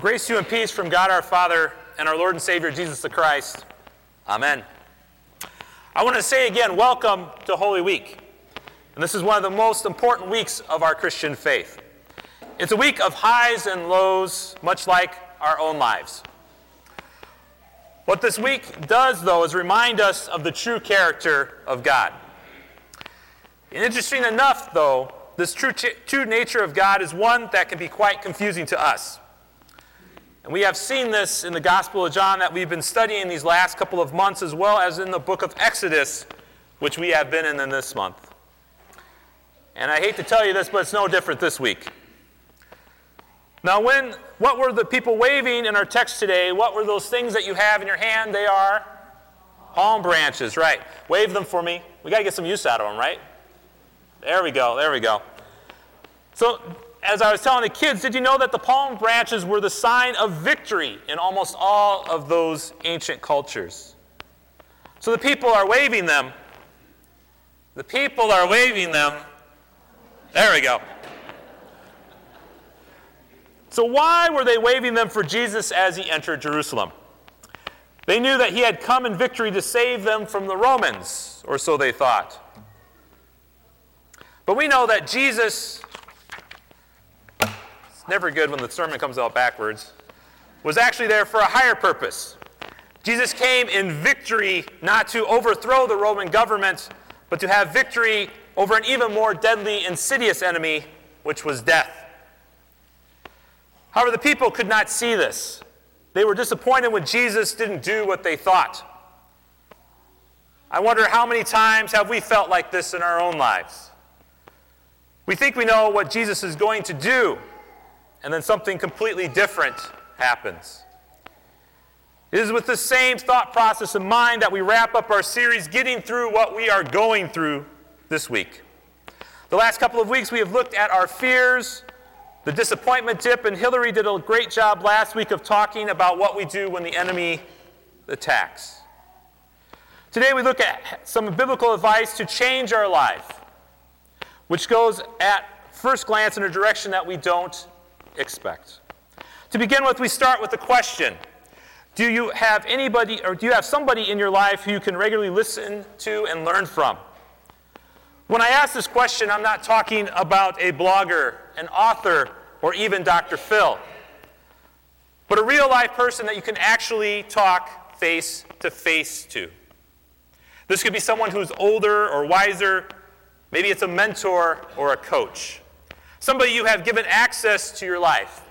Grace to you and peace from God our Father and our Lord and Savior Jesus the Christ. Amen. I want to say again, welcome to Holy Week. And this is one of the most important weeks of our Christian faith. It's a week of highs and lows, much like our own lives. What this week does, though, is remind us of the true character of God. And interesting enough, though, this true, true nature of God is one that can be quite confusing to us. And we have seen this in the Gospel of John that we've been studying these last couple of months, as well as in the book of Exodus, which we have been in, in this month. And I hate to tell you this, but it's no different this week. Now, when, what were the people waving in our text today? What were those things that you have in your hand? They are palm branches, right? Wave them for me. We got to get some use out of them, right? There we go, there we go. So, as I was telling the kids, did you know that the palm branches were the sign of victory in almost all of those ancient cultures? So the people are waving them. The people are waving them. There we go. So, why were they waving them for Jesus as he entered Jerusalem? They knew that he had come in victory to save them from the Romans, or so they thought. But we know that Jesus never good when the sermon comes out backwards, was actually there for a higher purpose. Jesus came in victory not to overthrow the Roman government, but to have victory over an even more deadly, insidious enemy, which was death. However, the people could not see this. They were disappointed when Jesus didn't do what they thought. I wonder how many times have we felt like this in our own lives? We think we know what Jesus is going to do, and then something completely different happens. It is with the same thought process in mind that we wrap up our series, Getting Through What We Are Going Through, this week. The last couple of weeks, we have looked at our fears, the disappointment dip, and Hillary did a great job last week of talking about what we do when the enemy attacks. Today, we look at some biblical advice to change our life, which goes at first glance in a direction that we don't expect. To begin with, we start with the question Do you have anybody, or do you have somebody in your life who you can regularly listen to and learn from? When I ask this question, I'm not talking about a blogger, an author, or even Dr. Phil, but a real life person that you can actually talk face to face to. This could be someone who's older or wiser. Maybe it's a mentor or a coach. Somebody you have given access to your life.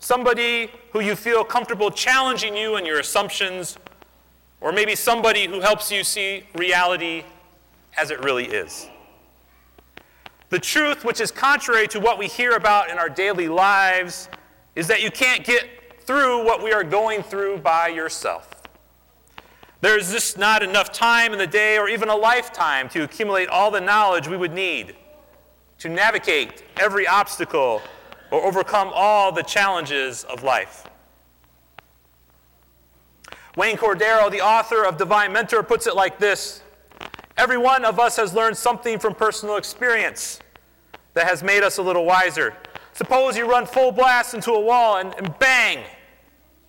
Somebody who you feel comfortable challenging you and your assumptions. Or maybe somebody who helps you see reality as it really is. The truth, which is contrary to what we hear about in our daily lives, is that you can't get through what we are going through by yourself. There's just not enough time in the day or even a lifetime to accumulate all the knowledge we would need to navigate every obstacle or overcome all the challenges of life. Wayne Cordeiro, the author of Divine Mentor, puts it like this Every one of us has learned something from personal experience that has made us a little wiser. Suppose you run full blast into a wall and, and bang,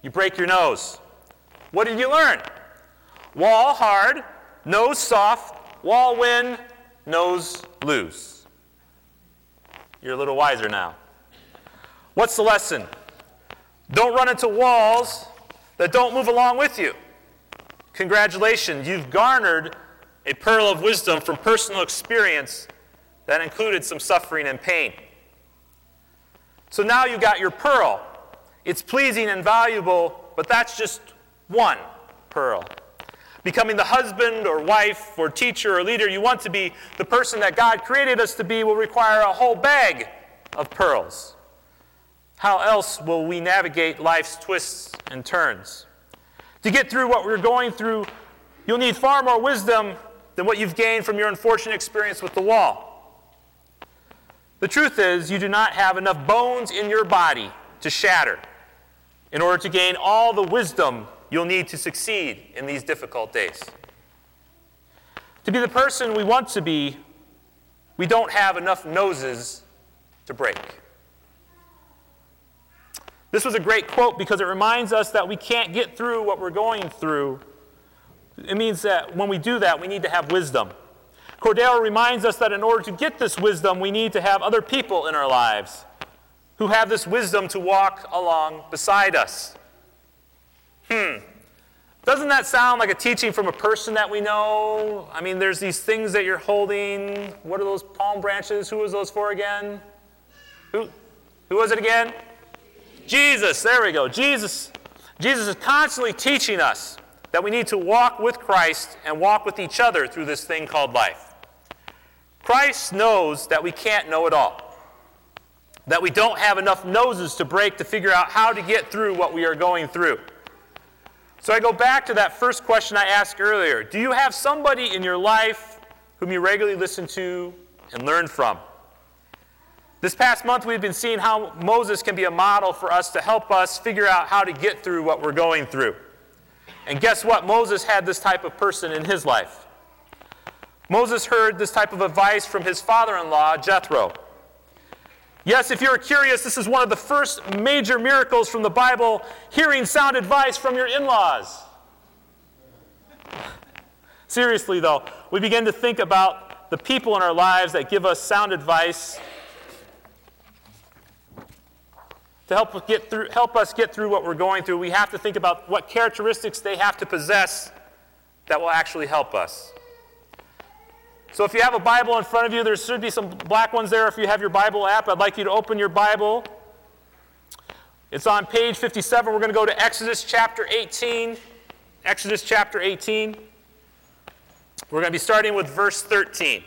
you break your nose. What did you learn? Wall hard, nose soft, wall win, nose lose. You're a little wiser now. What's the lesson? Don't run into walls that don't move along with you. Congratulations, you've garnered a pearl of wisdom from personal experience that included some suffering and pain. So now you've got your pearl. It's pleasing and valuable, but that's just one pearl. Becoming the husband or wife or teacher or leader you want to be, the person that God created us to be, will require a whole bag of pearls. How else will we navigate life's twists and turns? To get through what we're going through, you'll need far more wisdom than what you've gained from your unfortunate experience with the wall. The truth is, you do not have enough bones in your body to shatter in order to gain all the wisdom you'll need to succeed in these difficult days. To be the person we want to be, we don't have enough noses to break. This was a great quote because it reminds us that we can't get through what we're going through. It means that when we do that, we need to have wisdom. Cordeiro reminds us that in order to get this wisdom, we need to have other people in our lives who have this wisdom to walk along beside us. Hmm. Doesn't that sound like a teaching from a person that we know? I mean, there's these things that you're holding. What are those palm branches? Who was those for again? Who, who was it again? Jesus. There we go. Jesus. Jesus is constantly teaching us that we need to walk with Christ and walk with each other through this thing called life. Christ knows that we can't know it all, that we don't have enough noses to break to figure out how to get through what we are going through. So I go back to that first question I asked earlier Do you have somebody in your life whom you regularly listen to and learn from? This past month, we've been seeing how Moses can be a model for us to help us figure out how to get through what we're going through. And guess what? Moses had this type of person in his life. Moses heard this type of advice from his father in law, Jethro. Yes, if you're curious, this is one of the first major miracles from the Bible hearing sound advice from your in laws. Seriously, though, we begin to think about the people in our lives that give us sound advice to help, get through, help us get through what we're going through, we have to think about what characteristics they have to possess that will actually help us. So if you have a Bible in front of you, there should be some black ones there. If you have your Bible app, I'd like you to open your Bible. It's on page 57. We're going to go to Exodus chapter 18. Exodus chapter 18. We're going to be starting with verse 13.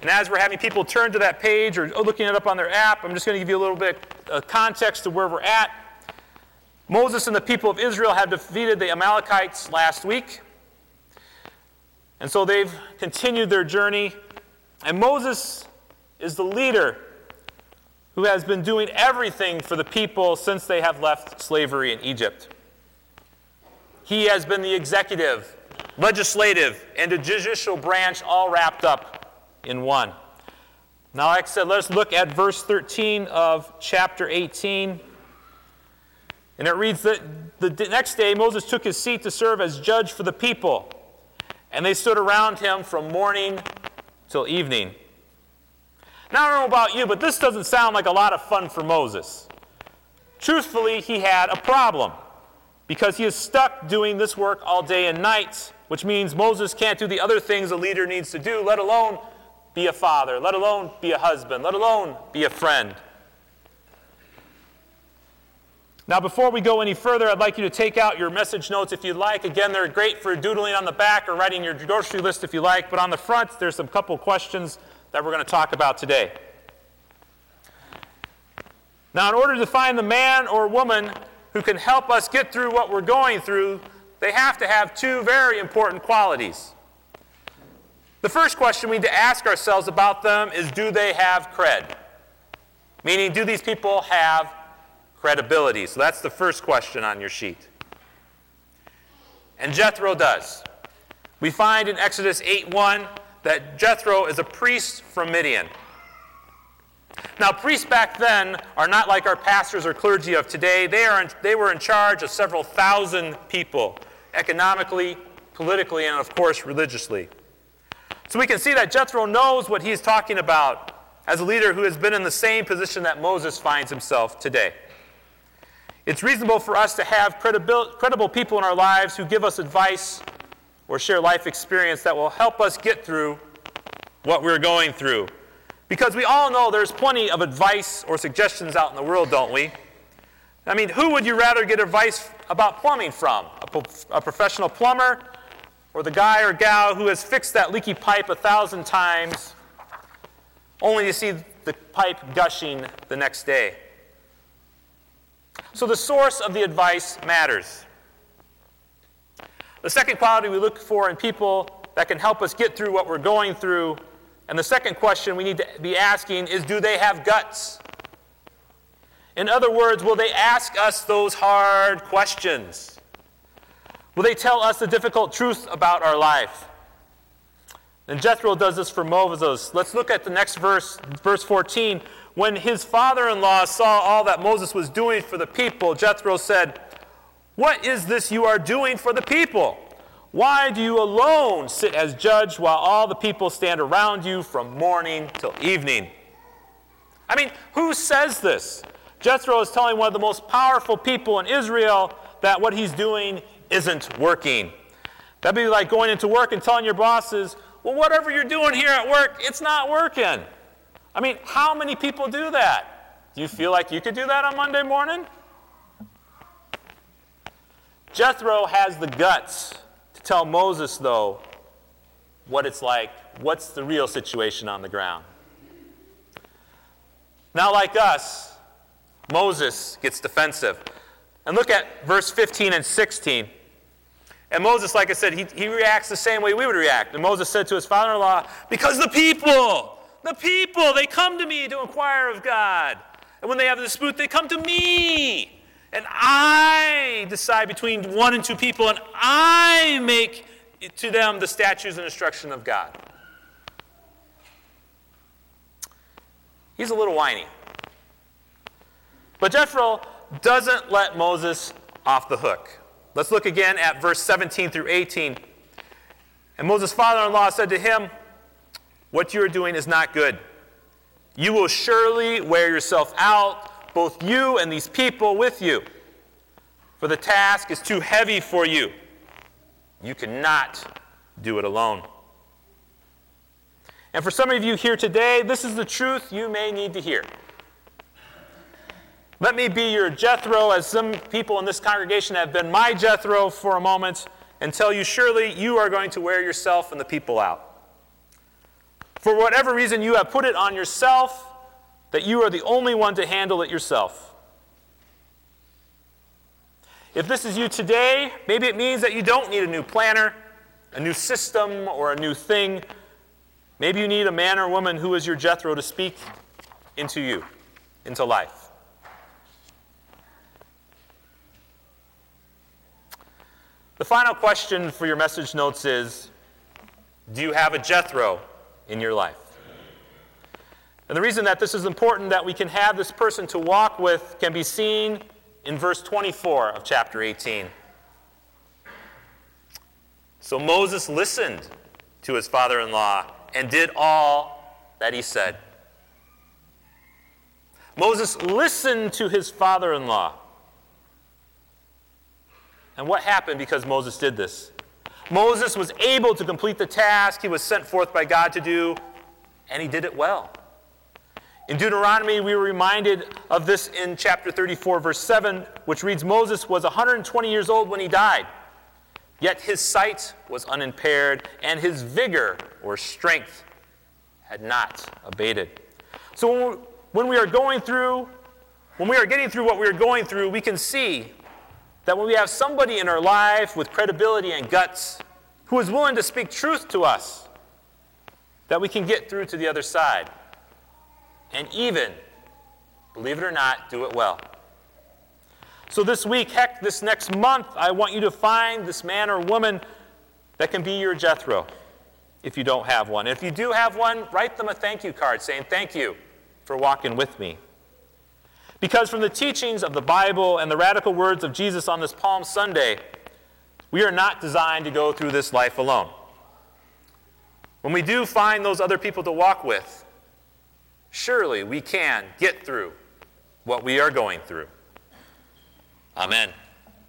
And as we're having people turn to that page or looking it up on their app, I'm just going to give you a little bit of context to where we're at. Moses and the people of Israel have defeated the Amalekites last week. And so they've continued their journey. And Moses is the leader who has been doing everything for the people since they have left slavery in Egypt. He has been the executive, legislative, and the judicial branch all wrapped up in one. Now, like I said, let's look at verse 13 of chapter 18. And it reads that the next day Moses took his seat to serve as judge for the people, and they stood around him from morning till evening. Now, I don't know about you, but this doesn't sound like a lot of fun for Moses. Truthfully, he had a problem because he is stuck doing this work all day and night, which means Moses can't do the other things a leader needs to do, let alone be a father, let alone be a husband, let alone be a friend. Now, before we go any further, I'd like you to take out your message notes if you'd like. Again, they're great for doodling on the back or writing your grocery list if you like, but on the front, there's some couple questions that we're going to talk about today. Now, in order to find the man or woman who can help us get through what we're going through, they have to have two very important qualities. The first question we need to ask ourselves about them is do they have cred? Meaning, do these people have credibility? So that's the first question on your sheet. And Jethro does. We find in Exodus 8:1 that Jethro is a priest from Midian. Now, priests back then are not like our pastors or clergy of today. They, are in, they were in charge of several thousand people, economically, politically, and of course, religiously. So we can see that Jethro knows what he's talking about as a leader who has been in the same position that Moses finds himself today. It's reasonable for us to have credible, credible people in our lives who give us advice or share life experience that will help us get through what we're going through. Because we all know there's plenty of advice or suggestions out in the world, don't we? I mean, who would you rather get advice about plumbing from? A, a professional plumber or the guy or gal who has fixed that leaky pipe a thousand times only to see the pipe gushing the next day. So the source of the advice matters. The second quality we look for in people that can help us get through what we're going through, and the second question we need to be asking is do they have guts? In other words, will they ask us those hard questions? Will they tell us the difficult truth about our life? And Jethro does this for Moses. Let's look at the next verse, verse 14. When his father in law saw all that Moses was doing for the people, Jethro said, What is this you are doing for the people? Why do you alone sit as judge while all the people stand around you from morning till evening? I mean, who says this? Jethro is telling one of the most powerful people in Israel that what he's doing isn't working. That'd be like going into work and telling your bosses, well, whatever you're doing here at work, it's not working. I mean, how many people do that? Do you feel like you could do that on Monday morning? Jethro has the guts to tell Moses, though, what it's like, what's the real situation on the ground. Now, like us, Moses gets defensive. And look at verse 15 and 16. And Moses, like I said, he, he reacts the same way we would react. And Moses said to his father in law, Because the people, the people, they come to me to inquire of God. And when they have a dispute, they come to me. And I decide between one and two people, and I make to them the statutes and instruction of God. He's a little whiny. But Jethro doesn't let Moses off the hook. Let's look again at verse 17 through 18. And Moses' father in law said to him, What you are doing is not good. You will surely wear yourself out, both you and these people with you. For the task is too heavy for you. You cannot do it alone. And for some of you here today, this is the truth you may need to hear. Let me be your Jethro, as some people in this congregation have been my Jethro for a moment, and tell you surely you are going to wear yourself and the people out. For whatever reason, you have put it on yourself that you are the only one to handle it yourself. If this is you today, maybe it means that you don't need a new planner, a new system, or a new thing. Maybe you need a man or woman who is your Jethro to speak into you, into life. The final question for your message notes is Do you have a Jethro in your life? And the reason that this is important that we can have this person to walk with can be seen in verse 24 of chapter 18. So Moses listened to his father in law and did all that he said. Moses listened to his father in law. And what happened because Moses did this? Moses was able to complete the task he was sent forth by God to do, and he did it well. In Deuteronomy, we were reminded of this in chapter 34, verse 7, which reads Moses was 120 years old when he died, yet his sight was unimpaired, and his vigor or strength had not abated. So when we are going through, when we are getting through what we are going through, we can see that when we have somebody in our life with credibility and guts who is willing to speak truth to us, that we can get through to the other side. And even, believe it or not, do it well. So this week, heck, this next month, I want you to find this man or woman that can be your Jethro if you don't have one. If you do have one, write them a thank you card saying, Thank you for walking with me. Because from the teachings of the Bible and the radical words of Jesus on this Palm Sunday, we are not designed to go through this life alone. When we do find those other people to walk with, surely we can get through what we are going through. Amen.